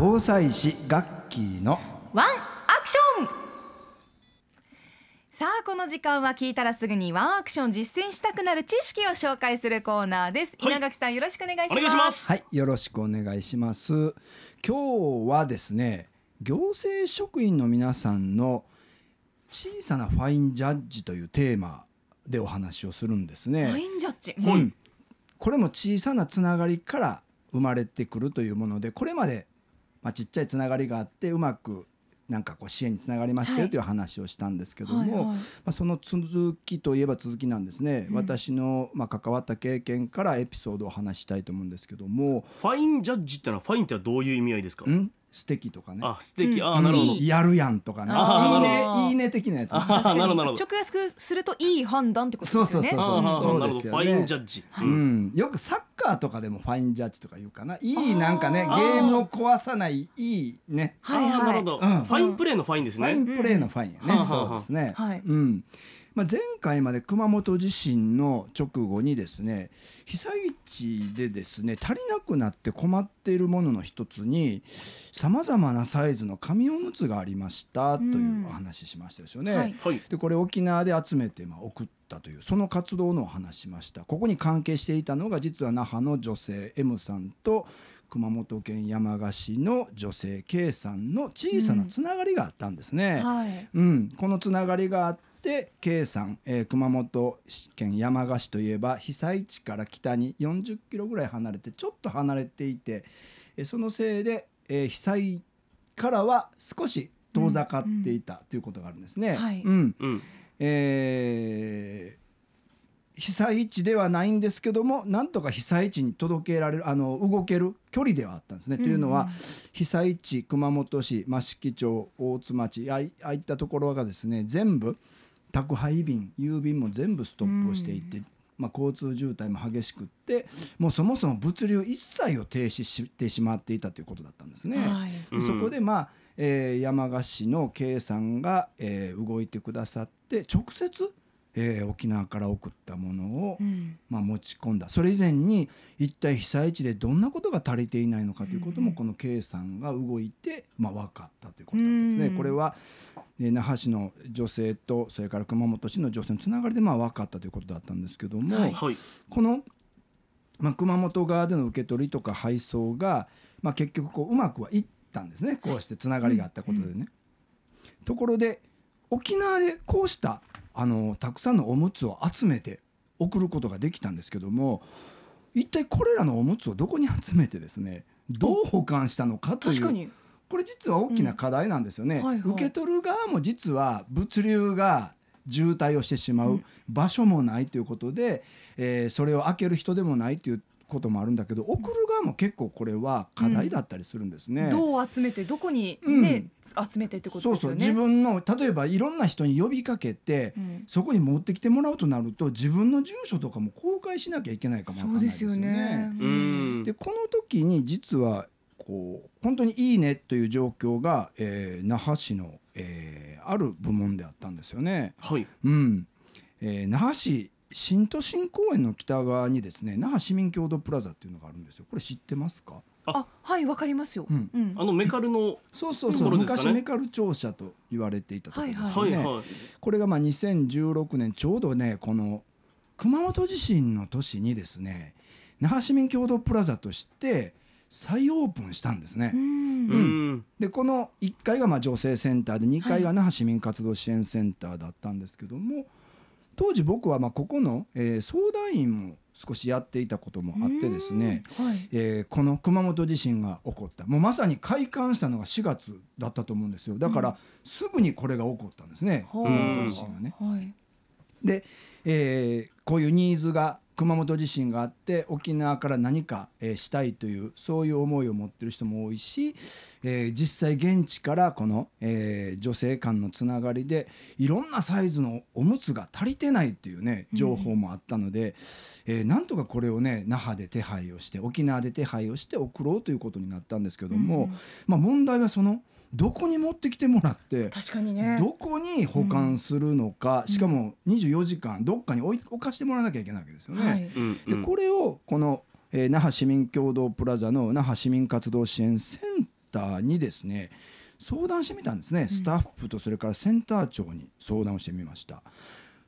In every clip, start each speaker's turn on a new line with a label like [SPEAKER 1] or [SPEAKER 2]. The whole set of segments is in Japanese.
[SPEAKER 1] 防災士ガッキーの
[SPEAKER 2] ワンアクション。さあこの時間は聞いたらすぐにワンアクション実践したくなる知識を紹介するコーナーです、
[SPEAKER 3] はい。
[SPEAKER 2] 稲垣さんよろしくお願いします。
[SPEAKER 3] お願いします。
[SPEAKER 1] はいよろしくお願いします。今日はですね行政職員の皆さんの小さなファインジャッジというテーマでお話をするんですね、
[SPEAKER 2] ファインジャッジ、
[SPEAKER 3] はい。
[SPEAKER 1] うん。これも小さなつながりから生まれてくるというものでこれまで、まあ、ちっちゃいつながりがあってうまくなんかこう支援につながりました
[SPEAKER 2] はい。
[SPEAKER 1] よという話をしたんですけども、
[SPEAKER 2] はいはい。
[SPEAKER 1] まあ、その続きといえば続きなんですね、
[SPEAKER 2] うん
[SPEAKER 1] 私の、まあ、関わった経験からエピソードを話したいと思うんですけども。
[SPEAKER 3] ファインジャッジってのはファインってはどういう意味合いですか？
[SPEAKER 1] ん？素敵とかね。
[SPEAKER 3] あ素敵、
[SPEAKER 2] うん。
[SPEAKER 3] あなるほど、
[SPEAKER 2] い
[SPEAKER 1] やるやんとかね。いいねいいね的なやつね、
[SPEAKER 3] あ
[SPEAKER 2] 確かに直訳するといい判断ってことですよね。
[SPEAKER 1] そうそうそう
[SPEAKER 3] なるほど
[SPEAKER 1] ですよね。
[SPEAKER 3] ファインジャッジ、
[SPEAKER 2] は
[SPEAKER 1] うん、よくサッカーとかでもファインジャッジとか言うかな。いいなんかねゲ
[SPEAKER 3] あー。
[SPEAKER 1] ームを壊さないいいね。
[SPEAKER 2] はい
[SPEAKER 3] あーなる
[SPEAKER 2] はい
[SPEAKER 3] ほど、
[SPEAKER 1] うん。
[SPEAKER 3] ファインプレーのファインです
[SPEAKER 1] ファイ
[SPEAKER 3] ね、
[SPEAKER 1] ンプレーのファインやね、
[SPEAKER 3] うん。
[SPEAKER 1] そうですね、
[SPEAKER 2] はい。
[SPEAKER 1] うんまあ、前回まで熊本地震の直後にですね被災地でですね足りなくなって困っているものの一つにさまざまなサイズの紙おむつがありましたというお話ししましたですよね。
[SPEAKER 2] はい。
[SPEAKER 3] はい。
[SPEAKER 1] でこれ沖縄で集めてまあ送ったというその活動のお話しました。ここに関係していたのが実は那覇の女性 M さんと熊本県山鹿市の女性 K さんの小さなつながりがあったんですね。
[SPEAKER 2] はい。
[SPEAKER 1] うん、このつながりがあって K さん、えー熊本県山鹿市といえば被災地から北に40キロぐらい離れてちょっと離れていて、えーそのせいで、えー被災からは少し遠ざかっていたということがあるんですね。
[SPEAKER 2] はい。
[SPEAKER 1] うん。
[SPEAKER 3] うん。
[SPEAKER 1] えー被災地ではないんですけどもなんとか被災地に届けられるあの動ける距離ではあったんですね。というのは被災地熊本市益城町大津町ああいったところがですね全部宅配便郵便も全部ストップをしていて、まあ、交通渋滞も激しくってもうそもそも物流一切を停止してしまっていたということだったんですね。
[SPEAKER 2] はい。
[SPEAKER 1] そこで、まあえー山鹿市の K さんが、えー動いてくださって直接、えー沖縄から送ったものを、
[SPEAKER 2] うん。
[SPEAKER 1] まあ、持ち込んだ。それ以前に一体被災地でどんなことが足りていないのかということも、
[SPEAKER 2] うん。
[SPEAKER 1] この K さんが動いて、まあ、分かったということなんですね。
[SPEAKER 2] うん。
[SPEAKER 1] これは、えー那覇市の女性とそれから熊本市の女性のつながりでまあ分かったということだったんですけども、
[SPEAKER 2] はい。
[SPEAKER 3] はい。
[SPEAKER 1] この、まあ、熊本側での受け取りとか配送が、まあ、結局こううまくはいったんですね。こうしてつながりがあったことでね。ところで沖縄でこうしたあのたくさんのおむつを集めて送ることができたんですけども一体これらのおむつをどこに集めてですねどう保管したのかという。
[SPEAKER 2] 確かに
[SPEAKER 1] これ実は大きな課題なんですよね。
[SPEAKER 2] うんはいはい
[SPEAKER 1] 受け取る側も実は物流が渋滞をしてしま
[SPEAKER 2] う
[SPEAKER 1] うん場所もないということで、えーそれを開ける人でもないということもあるんだけど送る側も結構これは課題だったりするんですね。
[SPEAKER 2] どう集めてどこに
[SPEAKER 1] うん
[SPEAKER 2] ね、集めてってこと
[SPEAKER 1] そうそう
[SPEAKER 2] ですよね。
[SPEAKER 1] 自分の例えばいろんな人に呼びかけて、
[SPEAKER 2] うん
[SPEAKER 1] そこに持ってきてもらうとなると自分の住所とかも公開しなきゃいけないかもわかんないですよね。
[SPEAKER 2] ね
[SPEAKER 3] う。ん
[SPEAKER 1] でこの時に実はこう本当にいいねという状況が、えー那覇市の、えーある部門であったんですよね。
[SPEAKER 3] はい
[SPEAKER 1] うんえー那覇市新都心公園の北側にですね那覇市民共同プラザっていうのがあるんですよ。これ知ってますか？
[SPEAKER 2] あ、はい、わかりますよ。
[SPEAKER 1] うん
[SPEAKER 2] うん
[SPEAKER 3] あのメカルの
[SPEAKER 1] そうそうそう、昔メカル庁舎と言われていたところですよね。
[SPEAKER 3] はいはい
[SPEAKER 1] これがまあ2016年ちょうどねこの熊本地震の年にですね那覇市民共同プラザとして再オープンしたんですね。
[SPEAKER 2] うん
[SPEAKER 3] うん
[SPEAKER 1] でこの1階がまあ女性センターで2階が那覇市民活動支援センターだったんですけども当時僕はまあここの、えー相談員も少しやっていたこともあってですね、
[SPEAKER 2] うんはい。
[SPEAKER 1] えーこの熊本地震が起こったもうまさに開館したのが4月だったと思うんですよだからすぐにこれが起こったんですね、
[SPEAKER 2] はあ
[SPEAKER 1] 熊本地震がね。
[SPEAKER 2] はい。
[SPEAKER 1] で、えーこういうニーズが熊本地震があって沖縄から何か、えーしたいというそういう思いを持ってる人も多いし、えー実際現地からこの、えー女性間のつながりでいろんなサイズのおむつが足りてないっていうね情報もあったので、えーなんとかこれをね那覇で手配をして沖縄で手配をして送ろうということになったんですけども、
[SPEAKER 2] うん。
[SPEAKER 1] まあ、問題はそのどこに持ってきてもらって。
[SPEAKER 2] 確かにね。
[SPEAKER 1] どこに保管するのか、しかも24時間どっかに置い置かしてもらわなきゃいけないわけですよね。
[SPEAKER 2] はい。
[SPEAKER 3] うん
[SPEAKER 1] でこれをこの、えー那覇市民共同プラザの那覇市民活動支援センターにですね相談してみたんですね、スタッフとそれからセンター長に相談をしてみました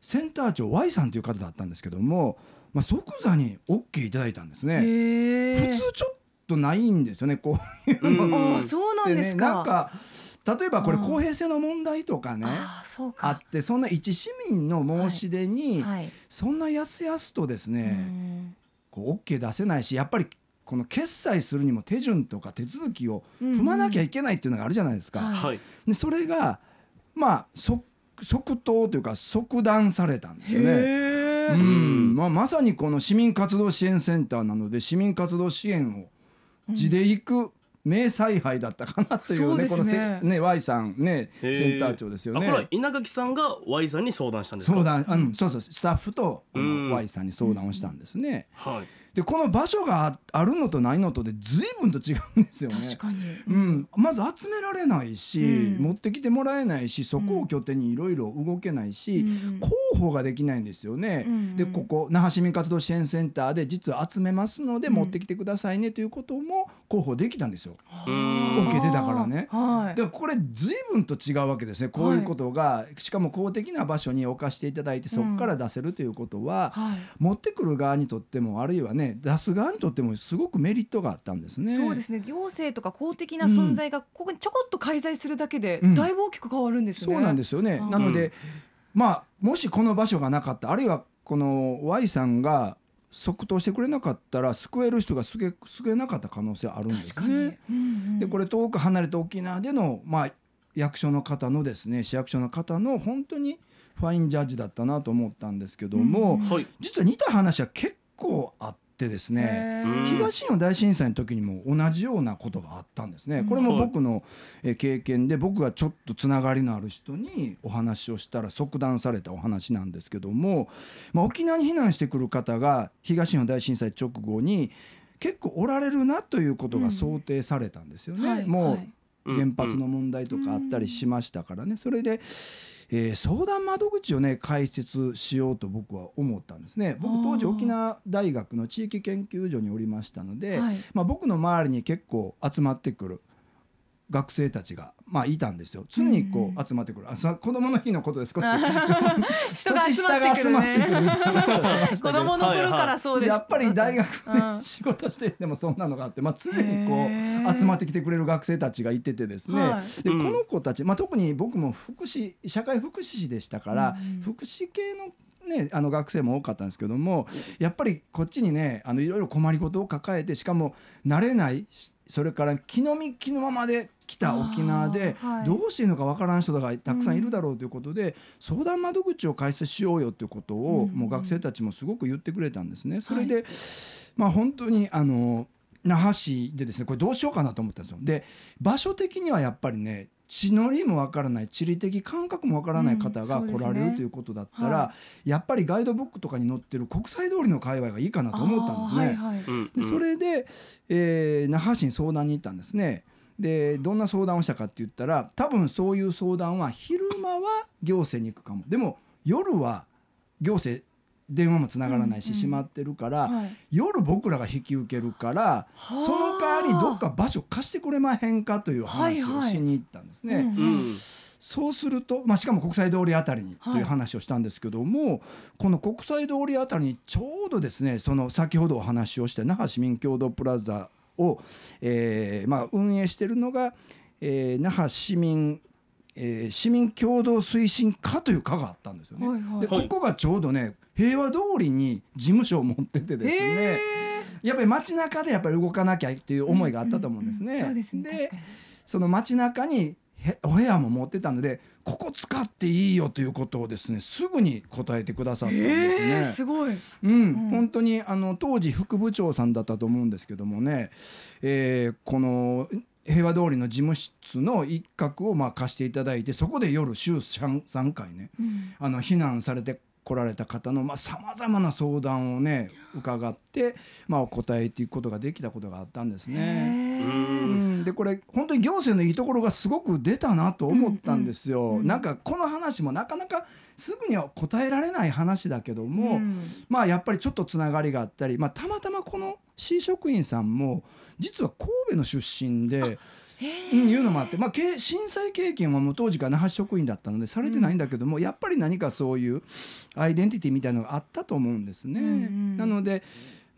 [SPEAKER 1] センター長 Y さんという方だったんですけども、まあ、即座に OK いただいたんですね
[SPEAKER 2] へ
[SPEAKER 1] 普通ちょっとないんですよねこういうの
[SPEAKER 3] うん
[SPEAKER 2] ああ そうなん
[SPEAKER 1] ってね
[SPEAKER 2] ですか。
[SPEAKER 1] なんか例えばこれ
[SPEAKER 2] うん
[SPEAKER 1] 公平性の問題とかね
[SPEAKER 2] ああそう
[SPEAKER 1] あ
[SPEAKER 2] か。
[SPEAKER 1] ってそんな一市民の申し出に
[SPEAKER 2] はい。
[SPEAKER 1] そんなやすやすとです
[SPEAKER 2] う
[SPEAKER 1] ね
[SPEAKER 2] ん
[SPEAKER 1] こう OK 出せないしやっぱりこの決済するにも手順とか手続きを
[SPEAKER 2] うん
[SPEAKER 1] 踏まなきゃいけないっていうのがあるじゃないですか。
[SPEAKER 2] はい
[SPEAKER 3] はい
[SPEAKER 1] でそれがまあ即即答というか即断されたんですよね。
[SPEAKER 2] へ
[SPEAKER 1] う
[SPEAKER 2] え。
[SPEAKER 1] んまあ、まさにこの市民活動支援センターなので市民活動支援を地で行く名采配だったかなというねこのせ
[SPEAKER 2] ね
[SPEAKER 1] ね Y さんねセンター長ですよ
[SPEAKER 3] あこれ。稲垣さんが Y さんに相談したんですか？
[SPEAKER 1] 相談、うん、そうそうスタッフとこ
[SPEAKER 3] うん。
[SPEAKER 1] の Y さんに相談をしたんですね。
[SPEAKER 3] はい
[SPEAKER 1] でこの場所がああるのとないのとで随分と違うんですよね。
[SPEAKER 2] 確かに。
[SPEAKER 1] うん、まず集められないし、
[SPEAKER 2] うん
[SPEAKER 1] 持ってきてもらえないしそこを拠点にいろいろ動けないし、
[SPEAKER 2] うん
[SPEAKER 1] 広報ができないんですよね。
[SPEAKER 2] うん
[SPEAKER 1] でここ那覇市民活動支援センターで実は集めますので
[SPEAKER 2] うん
[SPEAKER 1] 持ってきてくださいねということも広報できたんですよ。
[SPEAKER 3] うん
[SPEAKER 1] OK 出たからね
[SPEAKER 2] はい。
[SPEAKER 1] でこれ随分と違うわけですねこういうことが、しかも公的な場所に置かしていただいてそこから出せるということは、
[SPEAKER 2] はい。
[SPEAKER 1] 持ってくる側にとってもあるいはね出す側にとってもすごくメリットがあったんですね。
[SPEAKER 2] そうですね行政とか公的な存在がここにちょこっと介在するだけで
[SPEAKER 1] うん
[SPEAKER 2] だいぶ大きく変わるんですね。
[SPEAKER 1] そうなんですよね。
[SPEAKER 2] うん
[SPEAKER 1] なので、まあもしこの場所がなかったあるいはこの Y さんが即答してくれなかったら救える人が救え救えなかった可能性あるんです
[SPEAKER 2] 確かに。
[SPEAKER 1] ね。でこ
[SPEAKER 2] れ
[SPEAKER 1] れ遠く離れた沖縄でのまあ役所の方のですね市役所の方の本当にファインジャッジだったなと思ったんですけども、
[SPEAKER 2] うん
[SPEAKER 3] はい
[SPEAKER 1] 実は似た話は結構あってですね。
[SPEAKER 3] うん
[SPEAKER 1] 東日本大震災の時にも同じようなことがあったんですね。
[SPEAKER 2] うん
[SPEAKER 1] これも僕のえー経験で僕がちょっとつながりのある人にお話をしたら即断されたお話なんですけども、まあ、沖縄に避難してくる方が東日本大震災直後に結構おられるなということが想定されたんですよね。
[SPEAKER 2] はい
[SPEAKER 1] もう
[SPEAKER 2] はい
[SPEAKER 1] 原発の問題とかあったりしましたからね、それで、えー相談窓口をね開設しようと僕は思ったんですね。僕当時沖縄大学の地域研究所におりましたので、
[SPEAKER 2] はい。
[SPEAKER 1] まあ、僕の周りに結構集まってくる学生たちが、まあ、いたんですよ。常にこ
[SPEAKER 2] うんうん。
[SPEAKER 1] う集まってくる、あさ子供の日のことで少し
[SPEAKER 2] 人が集まってくるね
[SPEAKER 1] 年下が集まってくる。みたいな話をしましたけど
[SPEAKER 2] 子供の頃からそうでした。
[SPEAKER 1] やっぱり大学で
[SPEAKER 2] うん。
[SPEAKER 1] 仕事してでもそんなのがあって、まあ、常にこう集まってきてくれる学生たちがいててですね、
[SPEAKER 2] はい
[SPEAKER 1] で
[SPEAKER 3] うん
[SPEAKER 1] この子たち、まあ、特に僕も福祉社会福祉士でしたから、
[SPEAKER 2] うんうん。
[SPEAKER 1] 福祉系のね、あの学生も多かったんですけどもやっぱりこっちにねあのいろいろ困りごとを抱えてしかも慣れないしそれから気の身気のままで来た沖縄でどうしていいのかわからん人がたくさんいるだろうということで、相談窓口を開設しようよということを、
[SPEAKER 2] うん
[SPEAKER 1] もう学生たちもすごく言ってくれたんですね。それで、まあ本当にあの那覇市でですねこれどうしようかなと思ったんですよ。で場所的にはやっぱりね地の利もわからない地理的感覚もわからない方が来られるということだったら、
[SPEAKER 2] は
[SPEAKER 1] やっぱりガイドブックとかに載ってる国際通りの界隈がいいかなと思ったんですね。
[SPEAKER 2] あーはいはい
[SPEAKER 3] うん
[SPEAKER 1] でそれで、えー那覇市に相談に行ったんですね。でどんな相談をしたかって言ったら多分そういう相談は昼間は行政に行くかも。でも夜は行政電話もつながらないし、閉まってるから、
[SPEAKER 2] はい。
[SPEAKER 1] 夜僕らが引き受けるから
[SPEAKER 2] はあ。
[SPEAKER 1] その代わりどっか場所貸してくれまへんかという話
[SPEAKER 2] はいはい。
[SPEAKER 1] をしに行ったんですね。
[SPEAKER 2] うん
[SPEAKER 3] うん。
[SPEAKER 1] そうすると、まあ、しかも国際通りあたりにという話をしたんですけども、この国際通りあたりにちょうどですねその先ほどお話をした那覇市民共同プラザを、えーまあ、運営しているのが、えー那覇市民えー市民共同推進課という課があったんですよね。
[SPEAKER 2] はいはい。
[SPEAKER 1] でここがちょうどね平和通りに事務所を持っててですね
[SPEAKER 2] へ
[SPEAKER 1] やっぱり街中でやっぱり動かなきゃっていう思いがあったと思うんですね。
[SPEAKER 2] うんうんそうで
[SPEAKER 1] その街中にへお部屋も持ってたのでここ使っていいよということをですねすぐに答えてくださったんですね。
[SPEAKER 2] えーすごい。
[SPEAKER 1] うん、
[SPEAKER 2] ん
[SPEAKER 1] 本当にあの当時副部長さんだったと思うんですけどもね、えーこの平和通りの事務室の一角をまあ貸していただいてそこで夜週 3, 3回ね
[SPEAKER 2] うん
[SPEAKER 1] あの避難されて来られた方のさまざ、まな相談をね伺って、まあ、お答えていくことができたことがあったんですね。うん、でこれ本当に行政のいいところがすごく出たなと思ったんですよ。
[SPEAKER 2] うんうん
[SPEAKER 1] なんかこの話もなかなかすぐには答えられない話だけども、
[SPEAKER 2] うん。
[SPEAKER 1] まあやっぱりちょっとつながりがあったり、まあ、たまたまこの C 職員さんも実は神戸の出身でうん、いうのもあって、まあ、け震災経験はもう当時から那覇市職員だったのでされてないんだけども、やっぱり何かそういうアイデンティティみたいなのがあったと思うんですね。
[SPEAKER 2] うんうん。
[SPEAKER 1] なので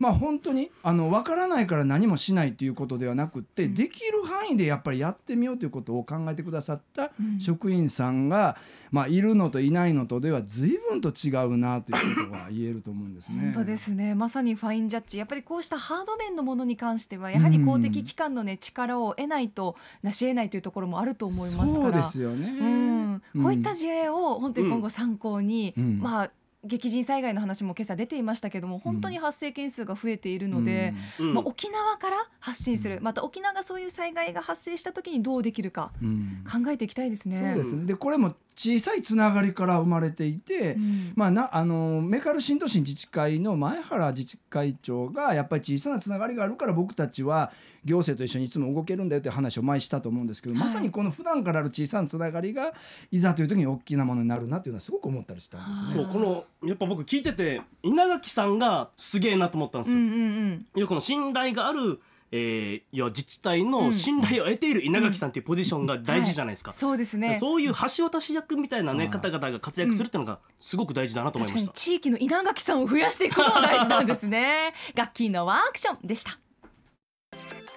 [SPEAKER 1] まあ本当にあの分からないから何もしないということではなくって、できる範囲でやっぱりやってみようということを考えてくださった職員さんが、まあ、いるのといないのとでは随分と違うなということが言えると思うんですね。
[SPEAKER 2] 本当ですね。まさにファインジャッジ。やっぱりこうしたハード面のものに関してはやはり公的機関のね力を得ないと成し得ないというところもあると思いますから。
[SPEAKER 1] そうですよね。
[SPEAKER 2] うん、こういった
[SPEAKER 1] ん
[SPEAKER 2] 事例を本当に今後参考に、
[SPEAKER 1] うん。
[SPEAKER 2] まあ激甚災害の話も今朝出ていましたけども本当に発生件数が増えているので、
[SPEAKER 3] うん。
[SPEAKER 2] まあ、沖縄から発信する、また沖縄がそういう災害が発生した時にどうできるか
[SPEAKER 1] うん。
[SPEAKER 2] 考えていきたいですね。
[SPEAKER 1] そうですね。でこれも小さいつながりから生まれていて、
[SPEAKER 2] うん。
[SPEAKER 1] まあ、なあのメカル新都心自治会の前原自治会長がやっぱり小さなつながりがあるから僕たちは行政と一緒にいつも動けるんだよという話を前にしたと思うんですけど、
[SPEAKER 2] はい。
[SPEAKER 1] まさにこの普段からある小さなつながりがいざという時に大きなものになるなというのはすごく思ったりしたんですね。
[SPEAKER 3] そうこのやっぱ僕聞いてて稲垣さんがすげえなと思ったんですよ。
[SPEAKER 2] うんうんうん。
[SPEAKER 3] この信頼がある、えー、要は自治体の信頼を得ている稲垣さんっていうポジションが大事じゃないですか。
[SPEAKER 2] そうですね。
[SPEAKER 3] そういう橋渡し役みたいなね
[SPEAKER 1] はい
[SPEAKER 3] 方々が活躍するっていうのがすごく大事だなと思いました。
[SPEAKER 2] に地域の稲垣さんを増やしていくことも大事なんですね。ガッキーのワンアクションでした